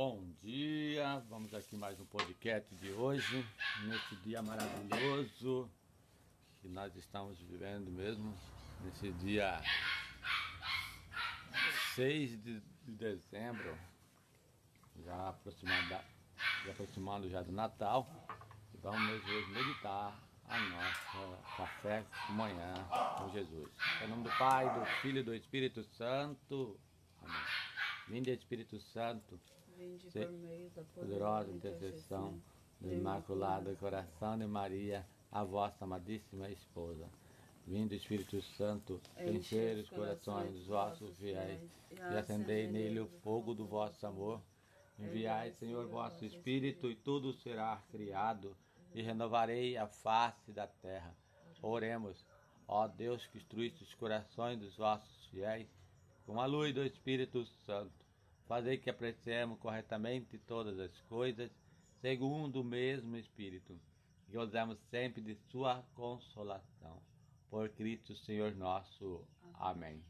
Bom dia, vamos aqui mais um podcast de hoje, nesse dia maravilhoso que nós estamos vivendo mesmo, nesse dia 6 de, de dezembro, já aproximando, já aproximando já do Natal, e vamos hoje meditar a nossa café de manhã com Jesus. Em nome do Pai, do Filho e do Espírito Santo. Amém. Vinde Espírito Santo, Poderosa intercessão do Imaculado Coração de Maria, a vossa amadíssima esposa. Vindo Espírito Santo, encher os corações dos vossos fiéis e acendei nele o fogo do vosso amor. Enviai, Senhor, vosso Espírito, e tudo será criado, e renovarei a face da terra. Oremos, ó Deus que instruíste os corações dos vossos fiéis, com a luz do Espírito Santo. Fazei que apreciemos corretamente todas as coisas, segundo o mesmo Espírito, e gozemos sempre de Sua consolação. Por Cristo Senhor nosso. Amém.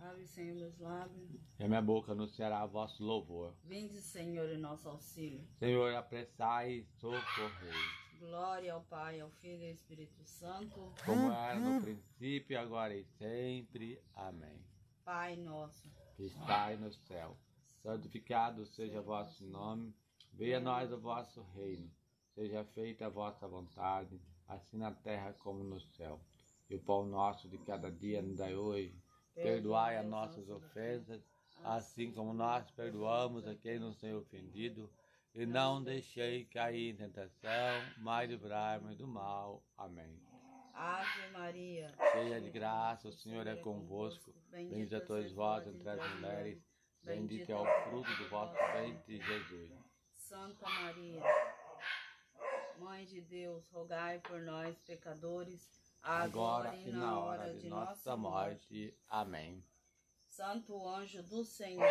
Abre, Senhor, meus lábios. E a minha boca anunciará vosso louvor. Vinde, Senhor, em nosso auxílio. Senhor, apressai e socorrei. Glória ao Pai, ao Filho e ao Espírito Santo. Como era no princípio, agora e sempre. Amém. Pai nosso, que no céu. Santificado seja vosso nome, venha a nós o vosso reino. Seja feita a vossa vontade, assim na terra como no céu. E o pão nosso de cada dia nos dai hoje. Perdoai as nossas ofensas, assim como nós perdoamos a quem nos tem ofendido. E não deixei cair em tentação, mas livrai-me do mal. Amém. Ave Maria, Cheia de graça, o Senhor é convosco. Bendita sois vós entre as mulheres. Bendito é o fruto do vosso ventre, Jesus. Santa Maria, Mãe de Deus, rogai por nós, pecadores, agora, e na hora de nossa morte. Amém. Santo anjo do Senhor,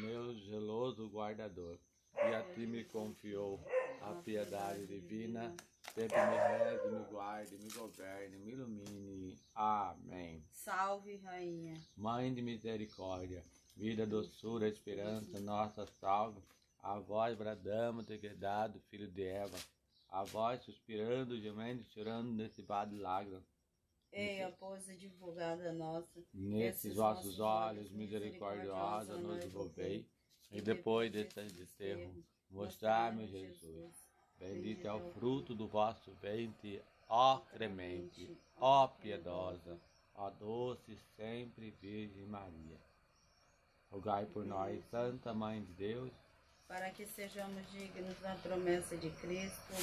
Meu zeloso guardador, que a ti me confiou a piedade divina, sempre me reze, me guarde, me governe, me ilumine. Amém. salve, Rainha. Mãe de misericórdia, vida, doçura, esperança, nossa salve. A vós bradamos, degradado, filho de Eva. A vós suspirando, gemendo, e chorando nesse vale de lágrimas. Eia, pois, advogada nossa, Nesses vossos olhos misericordiosa nos envolvei. E depois desse desterro, mostrai-me Jesus. Bendito é o fruto do vosso ventre, ó clemente, ó piedosa, ó doce sempre Virgem Maria. Rogai por nós, Santa Mãe de Deus, para que sejamos dignos da promessa de Cristo.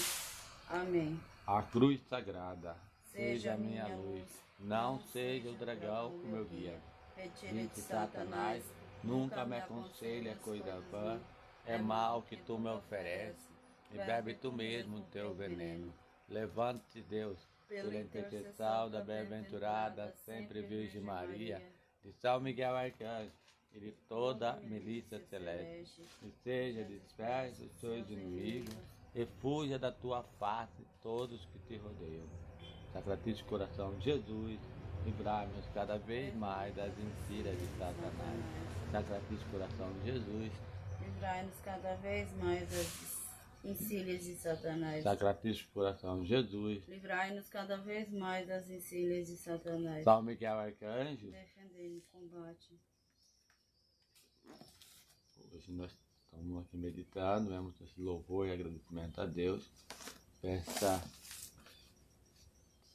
Amém. a cruz sagrada, seja a minha luz, não seja o dragão o meu guia. Disse Satanás, nunca me aconselha coisa vã, é mal que tu me ofereces, e bebe tu mesmo o teu veneno. Levante-te, Deus, pela intercessão da bem-aventurada sempre Virgem Maria, de São Miguel Arcanjo e de toda a milícia celeste, e seja disperso os teus inimigos, e fuja da tua face todos que te rodeiam. Sacratíssimo coração de Jesus, livrai-nos cada vez mais das mentiras de Satanás. Sacratíssimo coração de Jesus, Livrai-nos cada vez mais das encilhas de Satanás. Sacratíssimo coração de Jesus, Livrai-nos cada vez mais das encilhas de Satanás. São Miguel Arcanjo. Defendei no combate. Hoje nós estamos aqui meditando, vemos esse louvor e agradecimento a Deus. Essa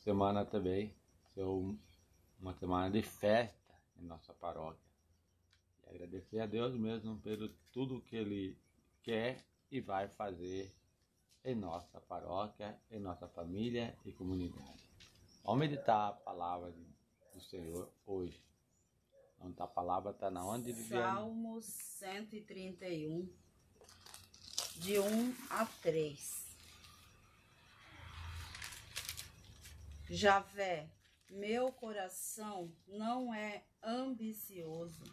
semana também ser um- uma semana de festa em nossa paróquia. E agradecer a Deus mesmo pelo tudo que Ele quer e vai fazer em nossa paróquia, em nossa família e comunidade. Vamos meditar a palavra do Senhor hoje. Onde a palavra está na onde, Viviane? Salmos 131, de 1 a 3. Javé, meu coração não é ambicioso,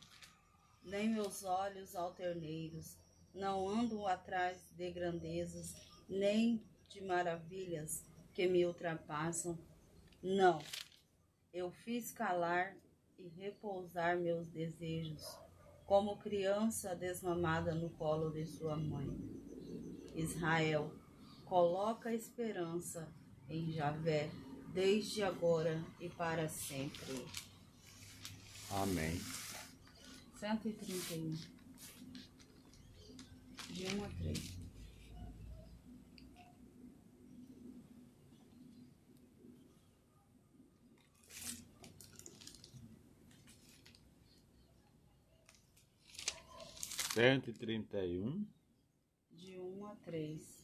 nem meus olhos alterneiros, não ando atrás de grandezas, nem de maravilhas que me ultrapassam. Não, eu fiz calar e repousar meus desejos como criança desmamada no colo de sua mãe. Israel, coloca esperança em Javé, desde agora e para sempre. Amém. 131. De 1 a 3. Cento e trinta e um. De 1 a 3.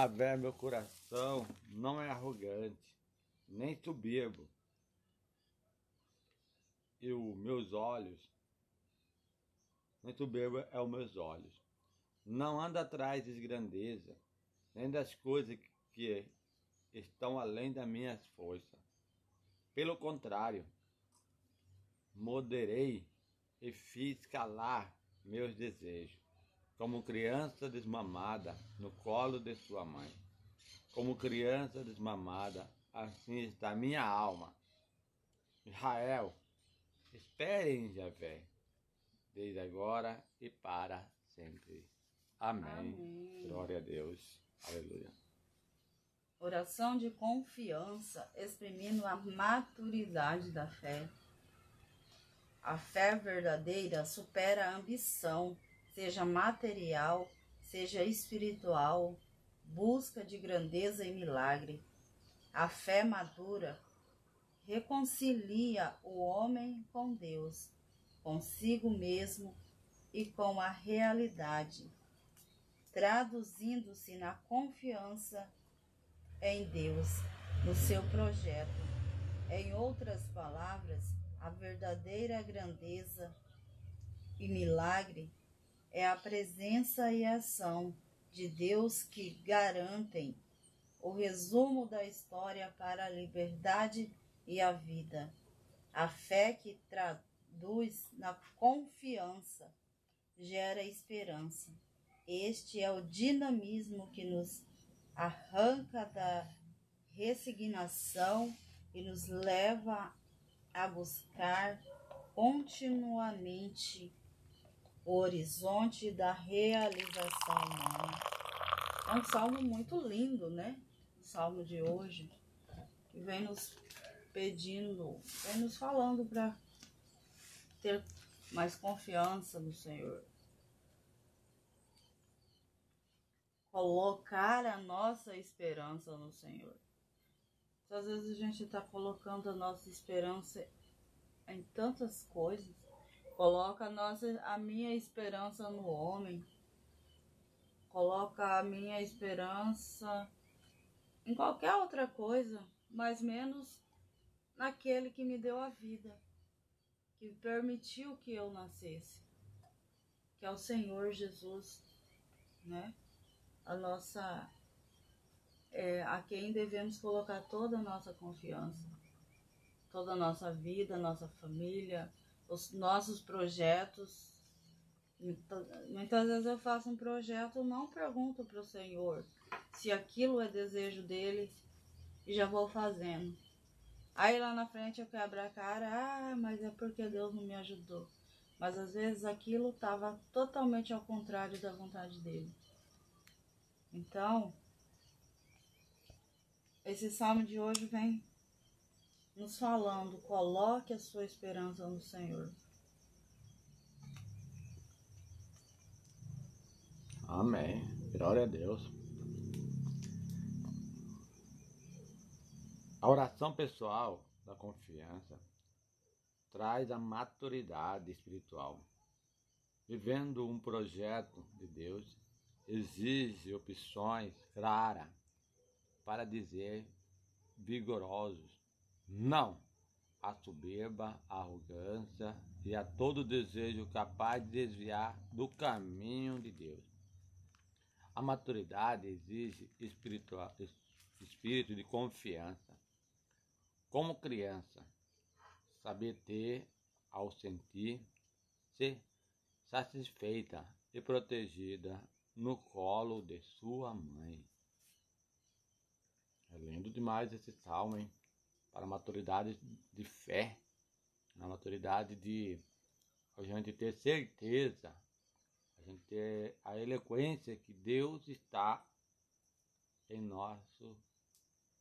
Javé, meu coração, não é arrogante, nem soberbo. E os meus olhos, nem soberbo é os meus olhos. Não anda atrás de grandeza, nem das coisas que estão além das minhas forças. Pelo contrário, moderei e fiz calar meus desejos como criança desmamada no colo de sua mãe. Como criança desmamada, assim está minha alma. Israel, espere em Javé, desde agora e para sempre. Amém. Amém. Glória a Deus. Aleluia. Oração de confiança, exprimindo a maturidade da fé. A fé verdadeira supera a ambição seja material, seja espiritual, busca de grandeza e milagre. A fé madura reconcilia o homem com Deus, consigo mesmo e com a realidade, traduzindo-se na confiança em Deus, no seu projeto. Em outras palavras, a verdadeira grandeza e milagre é a presença e a ação de Deus que garantem o resumo da história para a liberdade e a vida. A fé que traduz na confiança gera esperança. Este é o dinamismo que nos arranca da resignação e nos leva a buscar continuamente horizonte da realização humana. É um salmo muito lindo, né? O salmo de hoje, que vem nos pedindo, vem nos falando para ter mais confiança no Senhor. Colocar a nossa esperança no Senhor. Às vezes a gente está colocando a nossa esperança em tantas coisas Coloca a, nossa, a minha esperança no homem. Coloca a minha esperança em qualquer outra coisa, mas menos naquele que me deu a vida, que permitiu que eu nascesse, que é o Senhor Jesus, né? A nossa é, a quem devemos colocar toda a nossa confiança, toda a nossa vida, nossa família, os nossos projetos. Muitas vezes eu faço um projeto, não pergunto para o Senhor se aquilo é desejo dele e já vou fazendo. Aí lá na frente eu quebro a cara, ah, mas é porque Deus não me ajudou. Mas às vezes aquilo estava totalmente ao contrário da vontade dele. Então, esse salmo de hoje vem nos falando: coloque a sua esperança no Senhor. Amém. Glória a Deus. A oração pessoal da confiança traz a maturidade espiritual. Vivendo um projeto de Deus exige opções claras para dizer vigorosos não à soberba, à arrogância e a todo desejo capaz de desviar do caminho de Deus. A maturidade exige espírito de confiança. Como criança, saber ter, ao sentir, ser satisfeita e protegida no colo de sua mãe. É lindo demais esse salmo, hein? Para a maturidade de fé, a maturidade de a gente ter certeza, a gente ter a eloquência que Deus está em nosso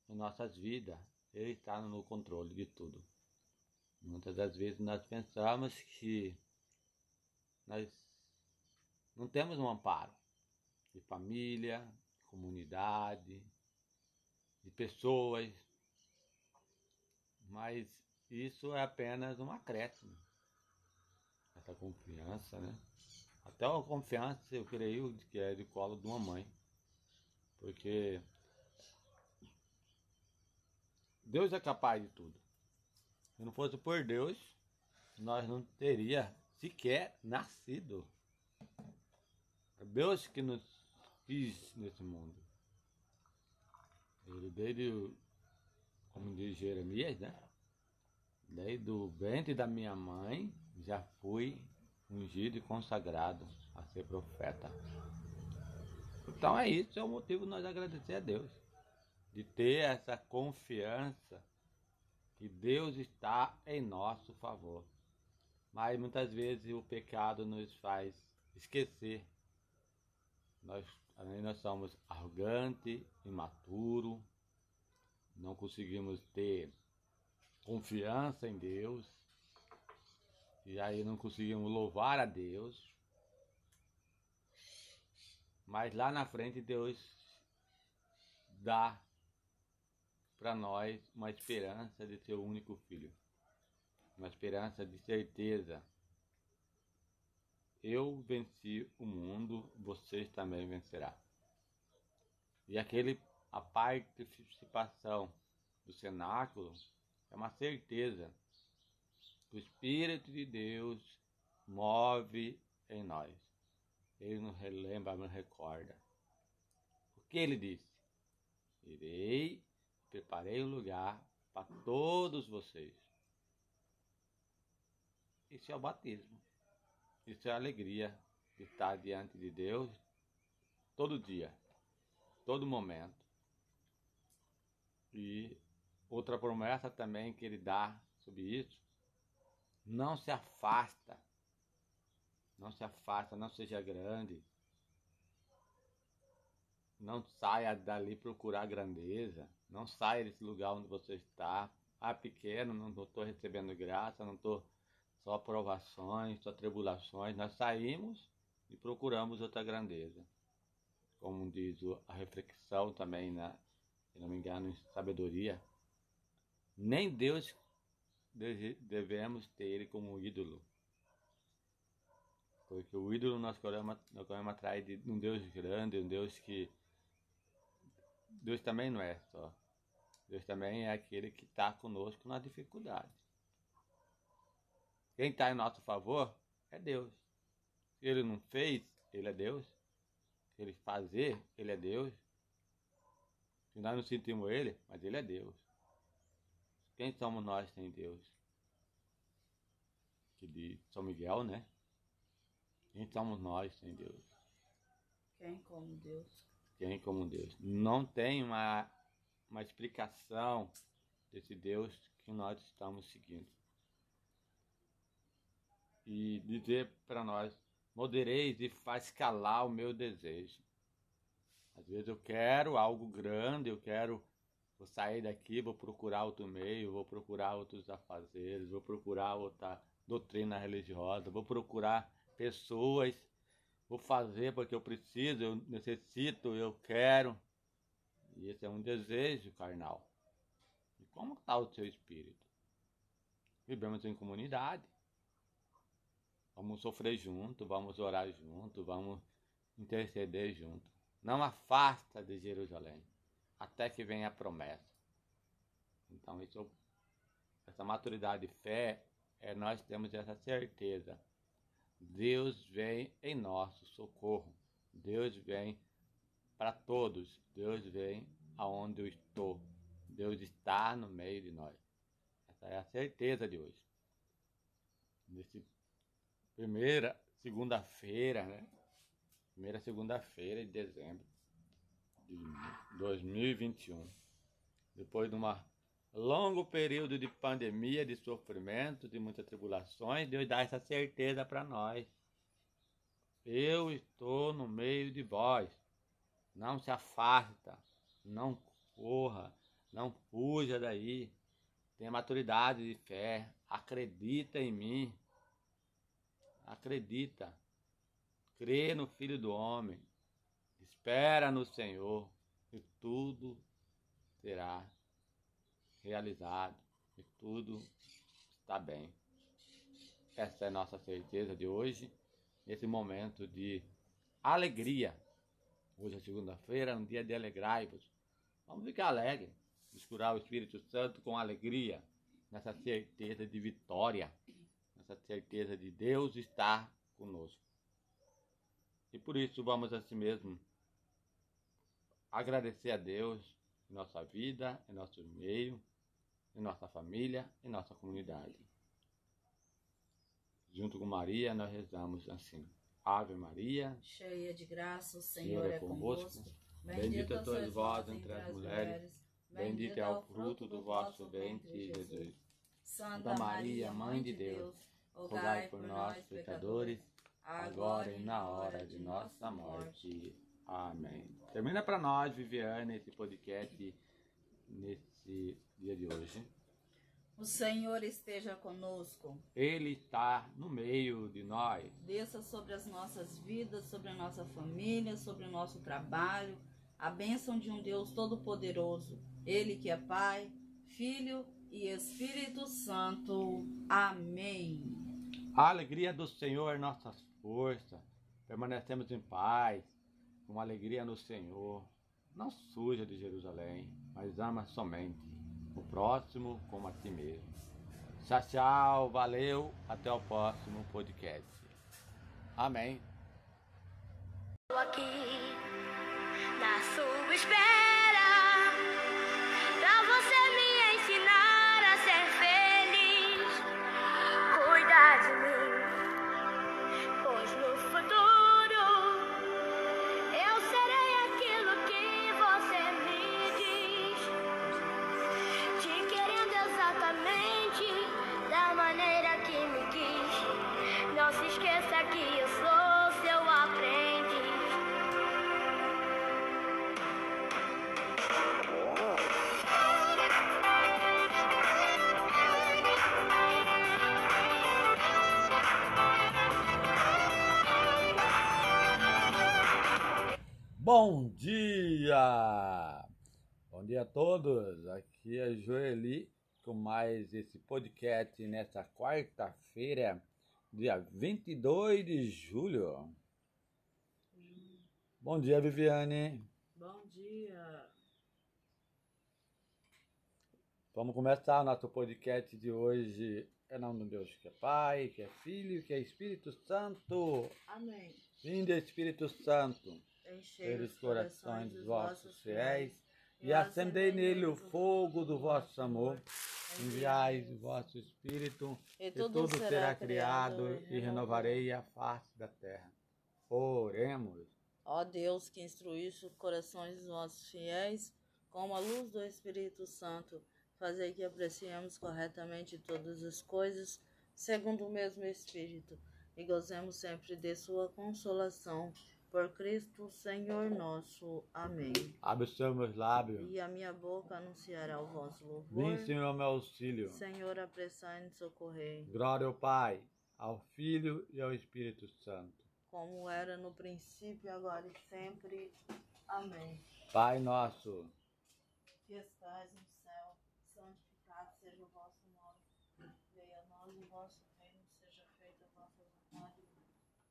em nossas vidas. Ele está no controle de tudo. Muitas das vezes nós pensamos que nós não temos um amparo de família, de comunidade, de pessoas, mas isso é apenas um acréscimo. Essa confiança, né? Até uma confiança, eu creio, que é de colo de uma mãe. Porque Deus é capaz de tudo. Se não fosse por Deus, nós não teria sequer nascido. É Deus que nos quis nesse mundo. Ele desde, como diz Jeremias, né? Desde o ventre da minha mãe, já fui ungido e consagrado a ser profeta. Então é isso, é o motivo nós agradecer a Deus. De ter essa confiança que Deus está em nosso favor. Mas muitas vezes o pecado nos faz esquecer. Nós, nós somos arrogantes, imaturo, não conseguimos ter confiança em Deus, e aí não conseguimos louvar a Deus. Mas lá na frente Deus dá para nós uma esperança de seu único filho uma esperança de certeza. Eu venci o mundo, vocês também vencerá. E aquele a participação do cenáculo é uma certeza que o Espírito de Deus move em nós. Ele nos relembra, nos recorda. O que ele disse? Irei, preparei um lugar para todos vocês. Isso é o batismo. Isso é a alegria de estar diante de Deus todo dia, todo momento. E outra promessa também que ele dá sobre isso, não se afasta. Não se afasta, não seja grande. Não saia dali procurar grandeza. Não saia desse lugar onde você está. Ah, pequeno, não estou recebendo graça, não estou só provações, só tribulações. Nós saímos e procuramos outra grandeza. Como diz a reflexão também, na, se não me engano, em sabedoria. Nem Deus devemos ter ele como ídolo. Porque o ídolo nós corremos atrás de um Deus grande, um Deus que. Deus também não é só. Deus também é aquele que está conosco na dificuldade. Quem está em nosso favor é Deus. Se ele não fez, ele é Deus. Se ele fazer, ele é Deus. Se nós não sentimos ele, mas ele é Deus. Quem somos nós sem Deus? Que de São Miguel, né? Quem somos nós sem Deus? Quem como Deus? Quem como Deus? Não tem uma, uma explicação desse Deus que nós estamos seguindo e dizer para nós: modereis e faz calar o meu desejo. Às vezes eu quero algo grande, eu quero vou sair daqui, vou procurar outro meio, vou procurar outros afazeres, vou procurar outra doutrina religiosa, vou procurar pessoas, vou fazer porque eu preciso, eu necessito, eu quero. E esse é um desejo carnal. E como está o seu espírito? Vivemos em comunidade. Vamos sofrer junto, vamos orar junto, vamos interceder junto. Não afasta de Jerusalém, até que venha a promessa. Então, isso, essa maturidade de fé é nós temos essa certeza. Deus vem em nosso socorro. Deus vem para todos. Deus vem aonde eu estou. Deus está no meio de nós. Essa é a certeza de hoje. Nesse primeira segunda-feira, né? Primeira segunda-feira de dezembro de 2021. Depois de um longo período de pandemia, de sofrimento, de muitas tribulações, Deus dá essa certeza para nós. Eu estou no meio de vós. Não se afasta, não corra, não fuja daí. Tenha maturidade de fé, acredita em mim. Acredita. Crê no Filho do Homem. Espera no Senhor e tudo será realizado e tudo está bem. Essa é a nossa certeza de hoje, nesse momento de alegria. Hoje é segunda-feira, um dia de alegrai-vos. Vamos ficar alegres, misturar o Espírito Santo com alegria, nessa certeza de vitória, nessa certeza de Deus estar conosco. E por isso vamos assim mesmo agradecer a Deus em nossa vida, em nosso meio, em nossa família, em nossa comunidade. Junto com Maria, nós rezamos assim. Ave Maria, cheia de graça, o Senhor, Senhor é convosco. Bendita sois vós entre as mulheres, bendito é o fruto do vosso ventre, Jesus. Santa Maria, Mãe de Deus, rogai por nós, pecadores, agora e na hora de nossa morte. Amém. Termina para nós, Viviane, esse podcast nesse dia de hoje. O Senhor esteja conosco. Ele está no meio de nós. Desça sobre as nossas vidas, sobre a nossa família, sobre o nosso trabalho, a bênção de um Deus Todo-Poderoso. Ele que é Pai, Filho e Espírito Santo. Amém. A alegria do Senhor é nossa força. Permanecemos em paz com alegria no Senhor. Não suja de Jerusalém, mas ama somente o próximo como a ti mesmo. Tchau, tchau, valeu, até o próximo podcast. Amém. Aqui na sua espera, Bom dia! Bom dia a todos! Aqui é Joeli com mais esse podcast nessa quarta-feira, dia 22 de julho. Bom dia, Viviane! Bom dia! Vamos começar o nosso podcast de hoje. É nome de Deus que é Pai, que é Filho, que é Espírito Santo. Amém. Vinde Espírito Santo enchei os corações dos vossos fiéis e acendei nele o fogo do vosso amor. Enviai o vosso Espírito, e tudo, será criado, e renovarei a face da terra. Oremos. Ó Deus, que instruíste os corações dos vossos fiéis, com a luz do Espírito Santo, fazei que apreciemos corretamente todas as coisas, segundo o mesmo Espírito, e gozemos sempre de sua consolação por Cristo, Senhor nosso. Amém. Abre os meus lábios. E a minha boca anunciará o vosso louvor. Vem, Senhor, meu auxílio. Senhor, apressai-nos socorrer. Glória ao Pai, ao Filho e ao Espírito Santo. Como era no princípio, agora e sempre. Amém. Pai nosso, que estais no céu, santificado seja o vosso nome. Venha a nós o vosso reino, seja feita a vossa vontade,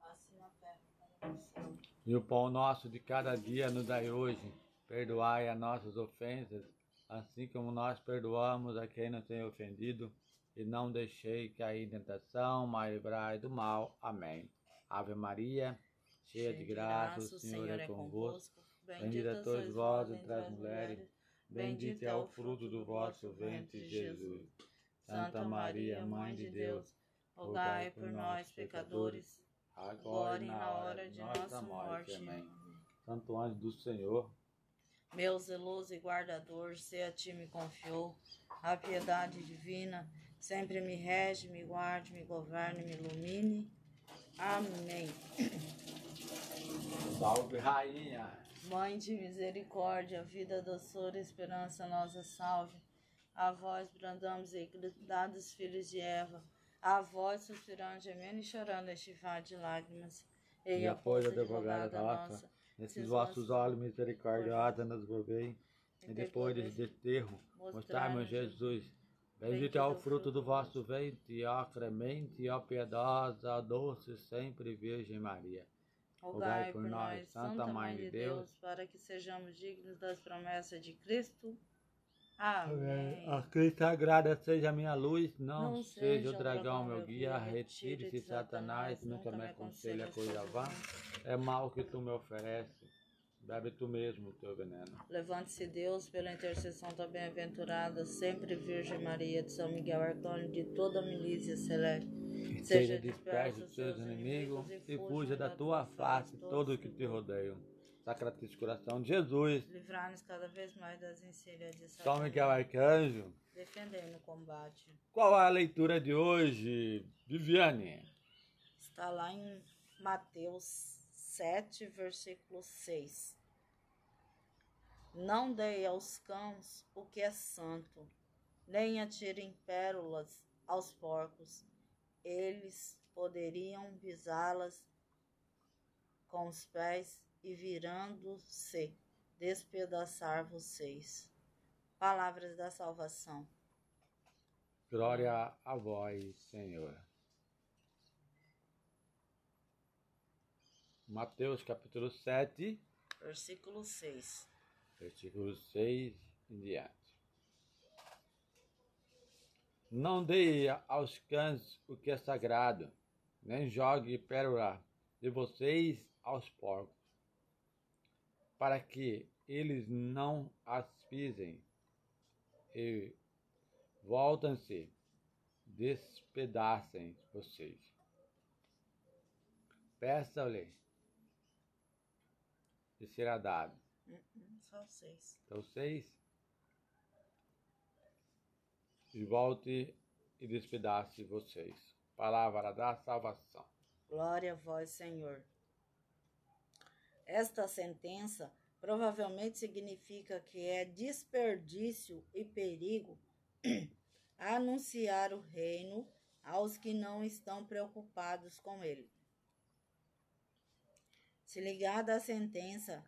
assim na terra como no céu. E o pão nosso de cada dia nos dai hoje. Perdoai as nossas ofensas, assim como nós perdoamos a quem nos tem ofendido. e não deixei cair em tentação, mas livrai do mal. Amém. Ave Maria, cheia de graça, o Senhor é convosco. Bendita sois vós entre as mulheres, bendito é o fruto do vosso ventre, Jesus. Santa Maria, Mãe de Deus, rogai por nós, pecadores, agora e na hora de nossa morte. Amém. Santo anjo do Senhor, meu zeloso e guardador, se a ti me confiou a piedade divina, sempre me rege, me guarde, me governe, me ilumine. Amém. Salve, Rainha! Mãe de misericórdia, vida, doçura, esperança, nossa salve. A vós brandamos e gritados, filhos de Eva. A vós suspirando, gemendo e chorando este vale de lágrimas. E, e após a advogada nossa, nesses vossos olhos misericordiosos nos volvei, e depois desse desterro, mostrai-me Jesus. Bendito é o fruto do vosso ventre, ó clemente, ó piedosa, ó doce sempre Virgem Maria. Rogai por nós, Santa Mãe de Deus, para que sejamos dignos das promessas de Cristo. Amém. A Cristo sagrada seja a minha luz, não, não seja, o dragão meu guia, retire-se Satanás, nunca me aconselha coisa vã, é mal que tu me ofereces. Bebe tu mesmo o teu veneno. Levante-se Deus pela intercessão da bem-aventurada, sempre Virgem Maria, de São Miguel Arcanjo, de toda a milícia celeste. Seja disperso os seus inimigos e fuja da tua face todo o que te rodeia. Sacratíssimo coração de Jesus. Livrar-nos cada vez mais das encilhas de Satanás. São Miguel Arcanjo. Defender no combate. Qual é a leitura de hoje, Viviane? Está lá em Mateus 7, versículo 6. Não dei aos cães o que é santo, nem atirem pérolas aos porcos. Eles poderiam pisá-las com os pés e, virando-se, despedaçar vocês. Palavras da salvação. Glória a vós, Senhor. Mateus capítulo 7, versículo 6 versículo 6 em diante. Não dê aos cães o que é sagrado, nem jogue pérola de vocês aos porcos, para que eles não as pisem e voltem-se, despedacem vocês. Peça-lhe e será dado só seis. Então, seis. E volte e despedace vocês. Palavra da salvação. Glória a vós, Senhor. Esta sentença provavelmente significa que é desperdício e perigo anunciar o reino aos que não estão preocupados com ele. Se ligada à sentença,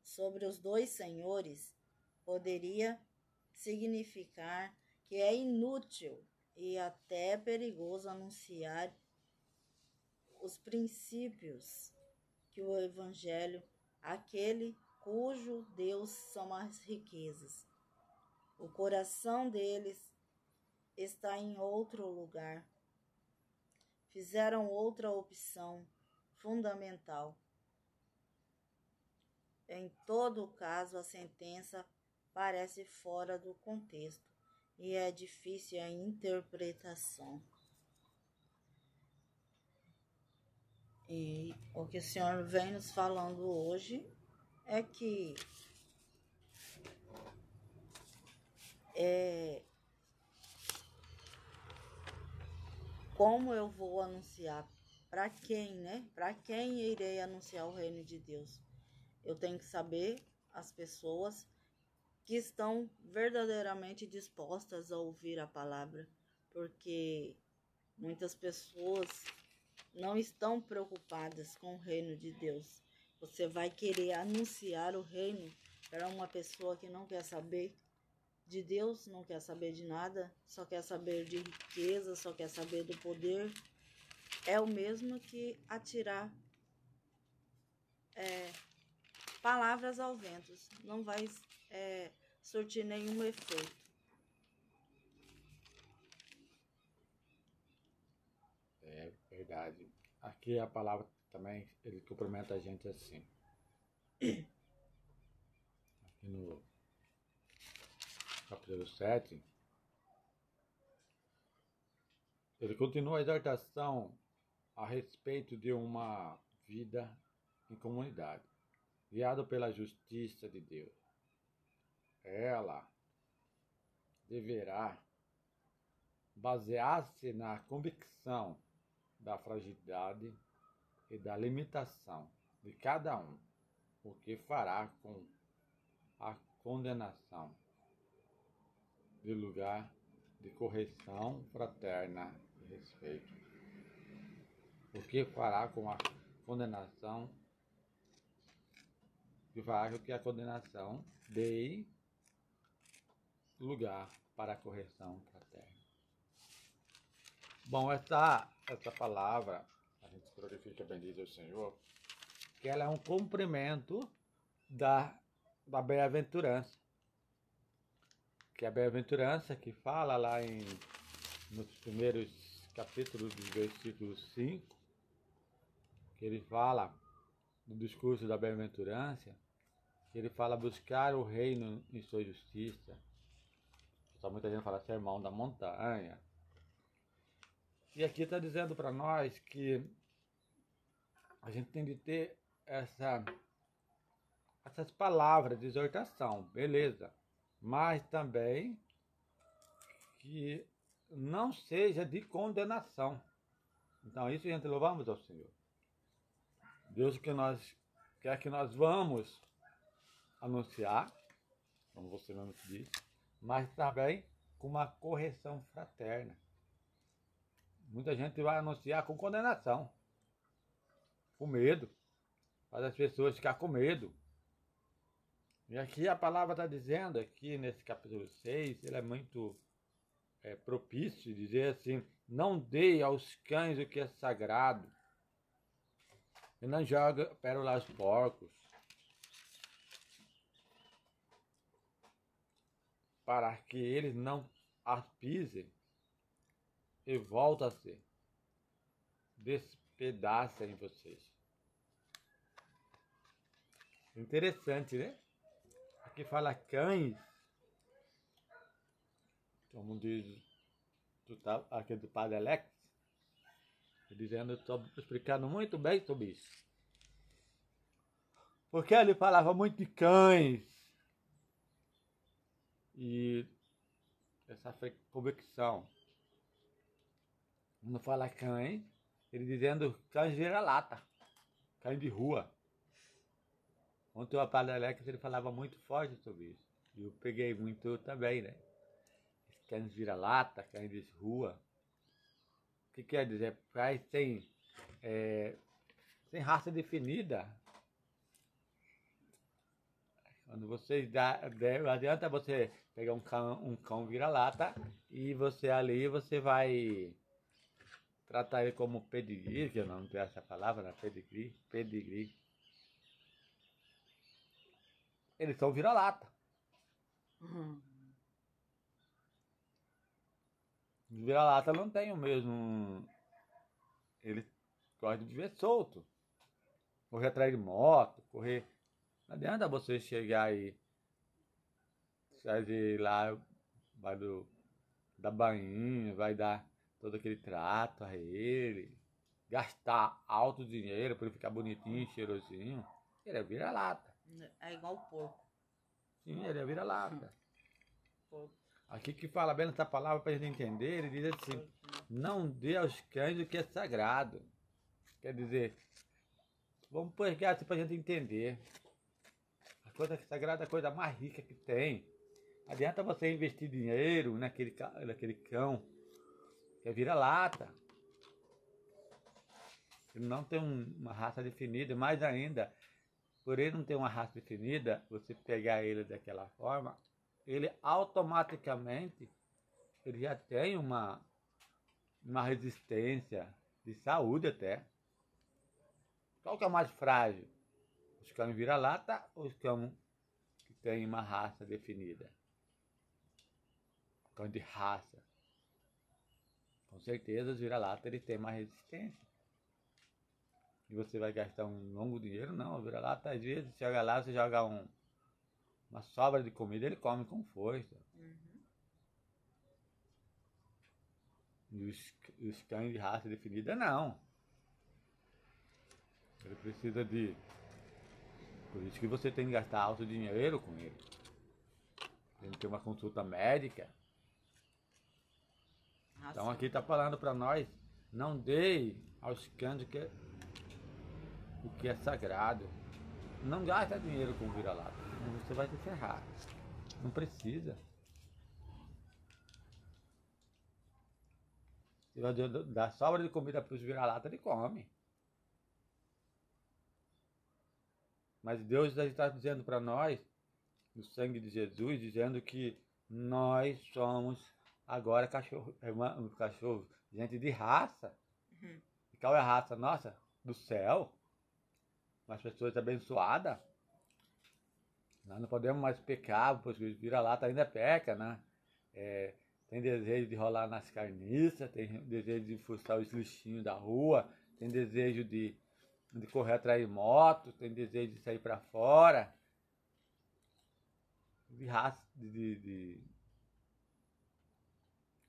sobre os dois senhores poderia significar que é inútil e até perigoso anunciar os princípios que o Evangelho, aquele cujo Deus são as riquezas. O coração deles está em outro lugar. Fizeram outra opção fundamental em todo caso, a sentença parece fora do contexto e é difícil a interpretação. E o que o Senhor vem nos falando hoje é que é, como eu vou anunciar para quem, né? Para quem irei anunciar o reino de Deus? Eu tenho que saber as pessoas que estão verdadeiramente dispostas a ouvir a palavra, porque muitas pessoas não estão preocupadas com o reino de Deus. Você vai querer anunciar o reino para uma pessoa que não quer saber de Deus, não quer saber de nada, só quer saber de riqueza, só quer saber do poder. É o mesmo que atirar é, palavras ao vento, não vai é, surtir nenhum efeito. Verdade. Aqui a palavra também, ele cumprimenta a gente assim. Aqui no capítulo 7, ele continua a exortação a respeito de uma vida em comunidade, guiado pela justiça de Deus. Ela deverá basear-se na convicção da fragilidade e da limitação de cada um, o que fará com a condenação de lugar de correção fraterna e respeito. O que fará com a condenação que fará que a condenação dê lugar para a correção fraterna. Bom, essa, essa palavra, a gente glorifica bendiga o Senhor, que ela é um cumprimento da, da bem-aventurança. Que a bem-aventurança que fala lá em, nos primeiros capítulos do versículo 5, que ele fala no discurso da bem-aventurança, que ele fala buscar o reino em sua justiça. Só muita gente fala sermão da montanha, e aqui está dizendo para nós que a gente tem de ter essa, essas palavras de exortação, beleza, mas também que não seja de condenação. Então, isso gente louvamos ao Senhor. Deus que nós quer que nós vamos anunciar, como você mesmo disse, mas também com uma correção fraterna. Muita gente vai anunciar com condenação, com medo, faz as pessoas ficar com medo. E aqui a palavra está dizendo, aqui nesse capítulo 6, ele é muito é, propício dizer assim: não dê aos cães o que é sagrado, e não joga pérola aos porcos. Para que eles não as pisem e volta a ser. Despedaça em vocês. Interessante, né? Aqui fala cães. Como diz do, aqui do padre Alex. Dizendo, estou explicando muito bem sobre isso. Porque ele falava muito de cães. E essa convicção não fala cães, ele dizendo cães vira-lata, cães de rua. Ontem o Apalex ele falava muito forte sobre isso. E eu peguei muito também, né? Cães vira-lata, cães de rua. O que quer dizer? Cães sem, é, sem raça definida. Quando você dá, não adianta você pegar um cão, um cão vira-lata e você ali você vai tratar ele como pedigree, que eu não tenho essa palavra, né? pedigree, pedigree. Eles são vira-lata. Uhum. Vira-lata não tem o mesmo. Ele gosta de viver solto. Correr atrás de moto, correr. Não adianta você chegar aí. Sair lá, vai do. da bainha, vai dar todo aquele trato a ele, gastar alto dinheiro para ele ficar bonitinho, cheirosinho, ele é vira-lata. É igual o porco. Sim, ele é vira-lata. Aqui que fala bem essa palavra para a gente entender, ele diz assim: não dê aos cães o que é sagrado. Quer dizer, vamos pegar assim para a gente entender. A coisa sagrada é a coisa mais rica que tem. Adianta você investir dinheiro naquele, naquele cão é vira-lata. Ele não tem um, uma raça definida, mais ainda, por ele não ter uma raça definida, você pegar ele daquela forma, ele automaticamente ele já tem uma, uma resistência de saúde até. Qual que é mais frágil? Os cães vira-lata ou os cães que têm uma raça definida? Cão de raça. Com certeza os vira-lata ele tem mais resistência. e você vai gastar um longo dinheiro, não. Vira lá, às vezes, chega lá, você joga um, uma sobra de comida, ele come com força. Uhum. E os, os cães de raça definida, não. Ele precisa de. Por isso que você tem que gastar alto dinheiro com ele. Tem que ter uma consulta médica. Então aqui está falando para nós, não dê aos cães que, o que é sagrado. Não gasta dinheiro com vira-lata, você vai se ferrar. Não precisa. Se vai dar sobra de comida para os vira-lata, ele come. Mas Deus está dizendo para nós, no sangue de Jesus, dizendo que nós somos agora cachorro, um cachorro, gente de raça. Uhum. E qual é a raça nossa? Do céu. Umas pessoas abençoadas. Nós não podemos mais pecar, porque vira-lata ainda peca, né? É, tem desejo de rolar nas carniças, tem desejo de fuçar os lixinhos da rua, tem desejo de de correr atrás de moto, tem desejo de sair para fora, de raça, de, de, de,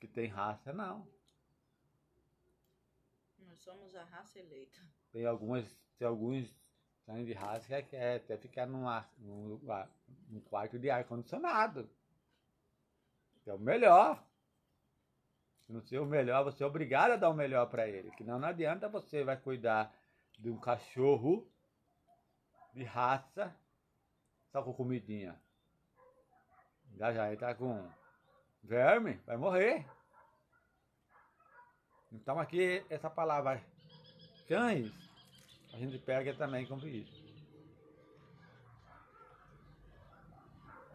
que tem raça, não. Nós somos a raça eleita. Tem algumas, tem alguns saem de raça que quer até ficar numa, num, num quarto de ar condicionado. É o melhor. Se não ser o melhor, você é obrigado a dar o melhor para ele. Que não, não adianta você vai cuidar de um cachorro de raça só com comidinha. Já já ele tá com verme, vai morrer. Então aqui essa palavra cães, a gente pega também com isso.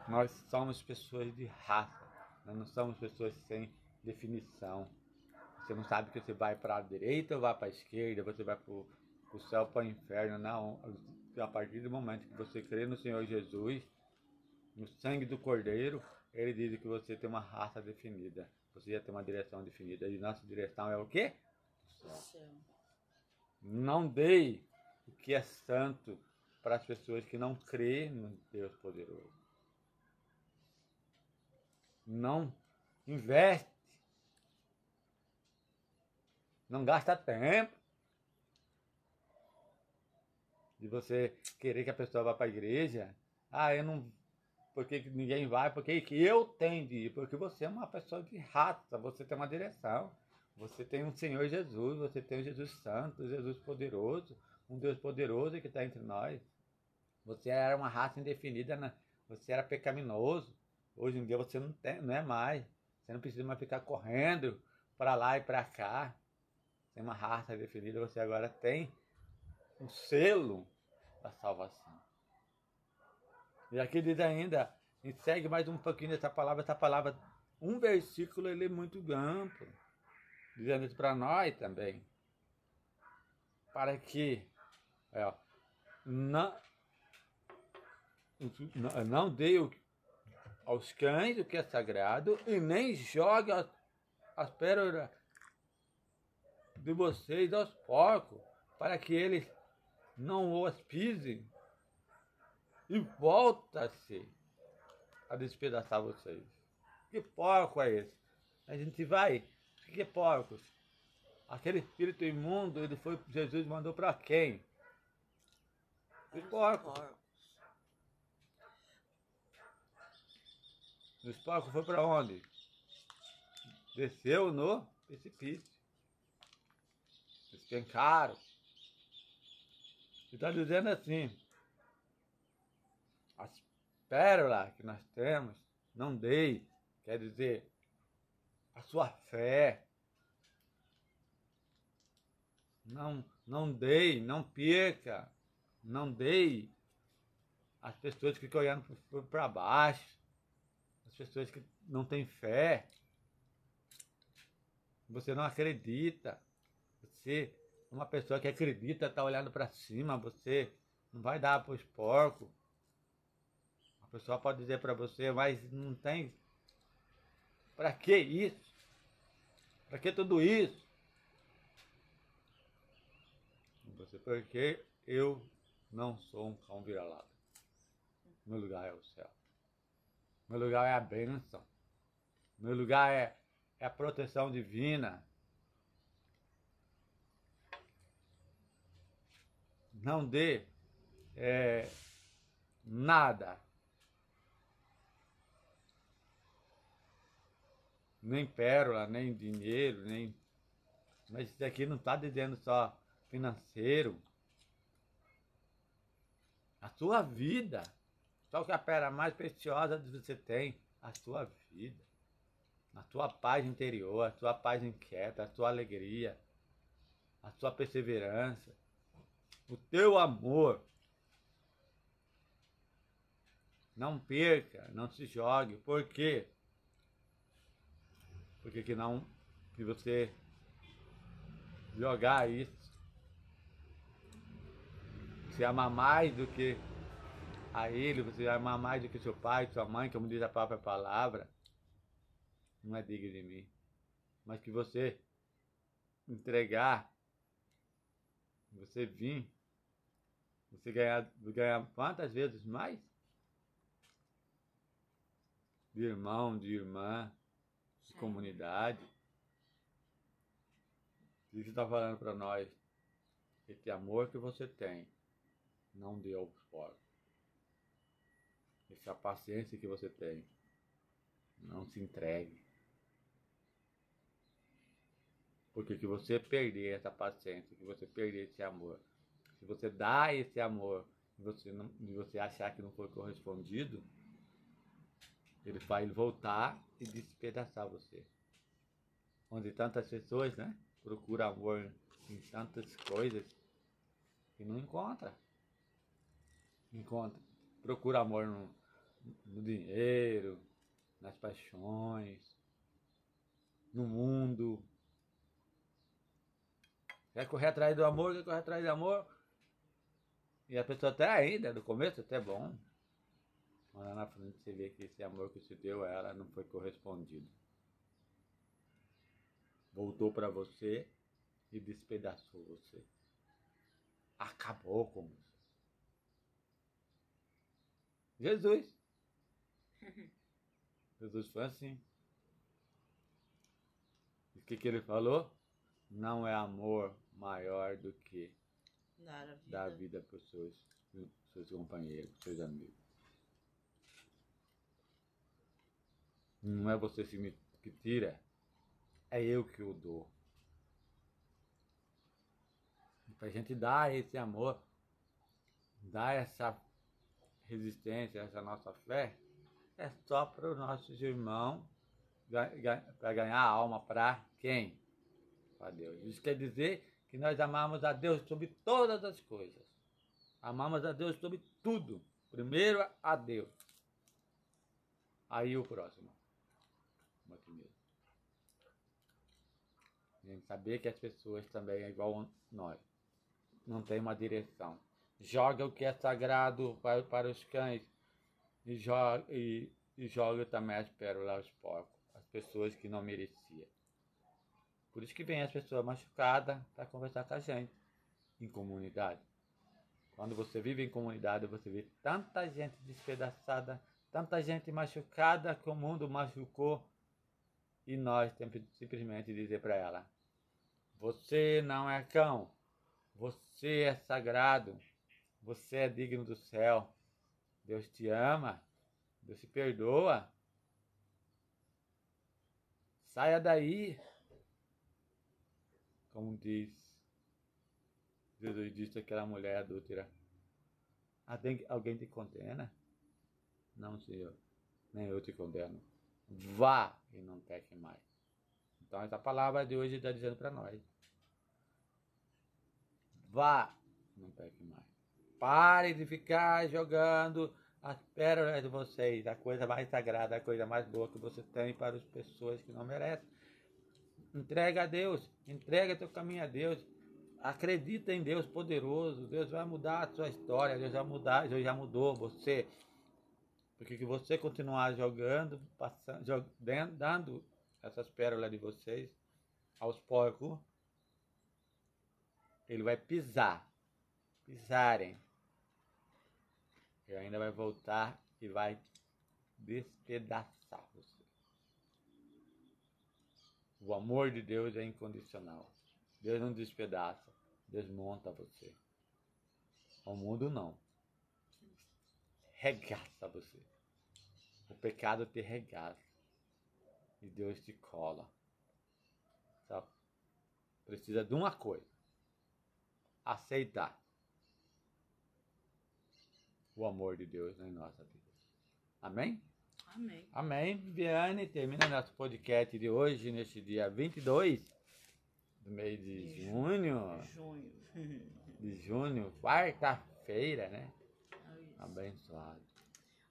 Nós somos pessoas de raça, nós não somos pessoas sem definição. Você não sabe que você vai para a direita ou vai para a esquerda, você vai para o céu para o inferno, não. A partir do momento que você crê no Senhor Jesus, no sangue do Cordeiro, ele diz que você tem uma raça definida. Você já tem uma direção definida. E nossa direção é o quê? O céu. Não dei o que é santo para as pessoas que não creem no Deus poderoso. Não investe. Não gasta tempo de você querer que a pessoa vá para a igreja. Ah, eu não. Porque ninguém vai, porque eu tenho de ir, porque você é uma pessoa de raça, você tem uma direção. Você tem um Senhor Jesus, você tem um Jesus Santo, Jesus poderoso, um Deus poderoso que está entre nós. Você era uma raça indefinida, né? você era pecaminoso. Hoje em dia você não, tem, não é mais. Você não precisa mais ficar correndo para lá e para cá. Tem uma raça definida, você agora tem um selo da salvação. E aqui diz ainda, e segue mais um pouquinho dessa palavra, essa palavra, um versículo ele é muito amplo, dizendo isso para nós também. Para que é, não, não dê aos cães o que é sagrado e nem jogue as, as pérolas de vocês aos porcos, para que eles não os pise e volta-se a despedaçar vocês. Que porco é esse? A gente vai, que porcos? Aquele espírito imundo, ele foi, Jesus mandou para quem? Os porcos. Os porcos foi para onde? Desceu no precipício. Despencaram. Está dizendo assim: as pérolas que nós temos, não dei, quer dizer, a sua fé. Não, não dei, não perca, não dei as pessoas que ficam olhando para baixo, as pessoas que não têm fé. Você não acredita. Você uma pessoa que acredita está olhando para cima, você não vai dar para os porcos. A pessoa pode dizer para você, mas não tem. Para que isso? Para que tudo isso? você, porque eu não sou um cão vira-lata. Meu lugar é o céu. Meu lugar é a bênção. Meu lugar é, é a proteção divina. Não dê é, nada. Nem pérola, nem dinheiro, nem. Mas isso aqui não está dizendo só financeiro. A sua vida. Só que a pedra mais preciosa que você tem, a sua vida. A sua paz interior, a sua paz inquieta, a sua alegria, a sua perseverança, o teu amor. Não perca, não se jogue. Por quê? Porque que não que você jogar isso, você amar mais do que a ele, você amar mais do que seu pai, sua mãe, como diz a própria palavra, não é digno de mim. Mas que você entregar, você vir, você ganhar, ganhar quantas vezes mais? De irmão, de irmã, de Sim. comunidade. Isso está falando para nós. Esse amor que você tem, não deu fora essa paciência que você tem. Não se entregue. Porque que você perder essa paciência, que você perder esse amor, se você dá esse amor e você, não, e você achar que não foi correspondido, ele vai voltar e despedaçar você. Onde tantas pessoas, né, procuram amor em tantas coisas e não encontra. Encontra. Procura amor no, no dinheiro, nas paixões, no mundo. Quer correr atrás do amor, quer correr atrás do amor. E a pessoa até ainda, no começo até bom. Mas lá na frente você vê que esse amor que você deu a ela não foi correspondido. Voltou para você e despedaçou você. Acabou com você. Jesus. Jesus foi assim. O que, que ele falou? Não é amor maior do que dar a vida, dar vida para os seus, seus companheiros, seus amigos. Não é você que tira, é eu que o dou. Para a gente dar esse amor, dar essa resistência, essa nossa fé, é só para os nossos irmãos, para ganhar alma para quem? Para Deus. Isso quer dizer que nós amamos a Deus sobre todas as coisas. Amamos a Deus sobre tudo. Primeiro a Deus. Aí o próximo. Aqui mesmo. A gente saber que as pessoas também é igual nós. Não tem uma direção. Joga o que é sagrado para, para os cães e joga, e, e joga também as pérolas aos porcos, as pessoas que não mereciam. Por isso que vem as pessoas machucadas para conversar com a gente em comunidade. Quando você vive em comunidade, você vê tanta gente despedaçada, tanta gente machucada que o mundo machucou. E nós simplesmente dizer para ela: Você não é cão, você é sagrado, você é digno do céu, Deus te ama. Deus te perdoa. Saia daí. Como diz Jesus disse aquela mulher adúltera. Alguém te condena? Não, Senhor. Nem eu te condeno. Vá e não peque mais. Então essa palavra de hoje está dizendo para nós. Vá, não peque mais. Pare de ficar jogando as pérolas de vocês, a coisa mais sagrada, a coisa mais boa que você tem para as pessoas que não merecem. Entrega a Deus, entrega teu caminho a Deus. Acredita em Deus poderoso. Deus vai mudar a sua história. Deus vai mudar, Deus já mudou você. Porque que você continuar jogando, passando, jogando, dando essas pérolas de vocês aos porcos, ele vai pisar pisarem, ele ainda vai voltar e vai despedaçar você. O amor de Deus é incondicional. Deus não despedaça, desmonta você. O mundo não. Regaça você. O pecado te regaça. E Deus te cola. Só precisa de uma coisa. Aceitar o amor de Deus em nossa vida. Amém? Amém. Amém. Viviane, termina nosso podcast de hoje, neste dia 22 do mês de, De junho. Junho. De junho, quarta-feira, né? É. Abençoado.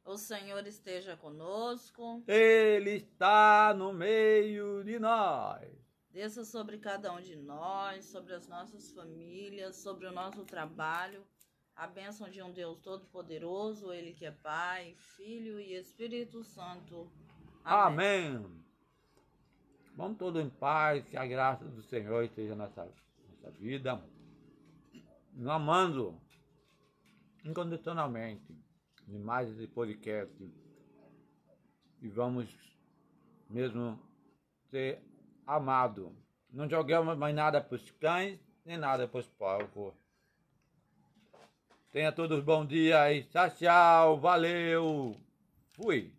O Senhor esteja conosco. Ele está no meio de nós. Desça sobre cada um de nós, sobre as nossas famílias, sobre o nosso trabalho. A bênção de um Deus Todo-Poderoso, Ele que é Pai, Filho e Espírito Santo. Amém. Vamos todos em paz, que a graça do Senhor esteja nessa nossa vida. Nos amando incondicionalmente de mais esse podcast. E vamos mesmo ser amados. Não jogamos mais nada para os cães, nem nada para os porcos. Tenha todos bom dia e tchau, tchau, valeu, fui.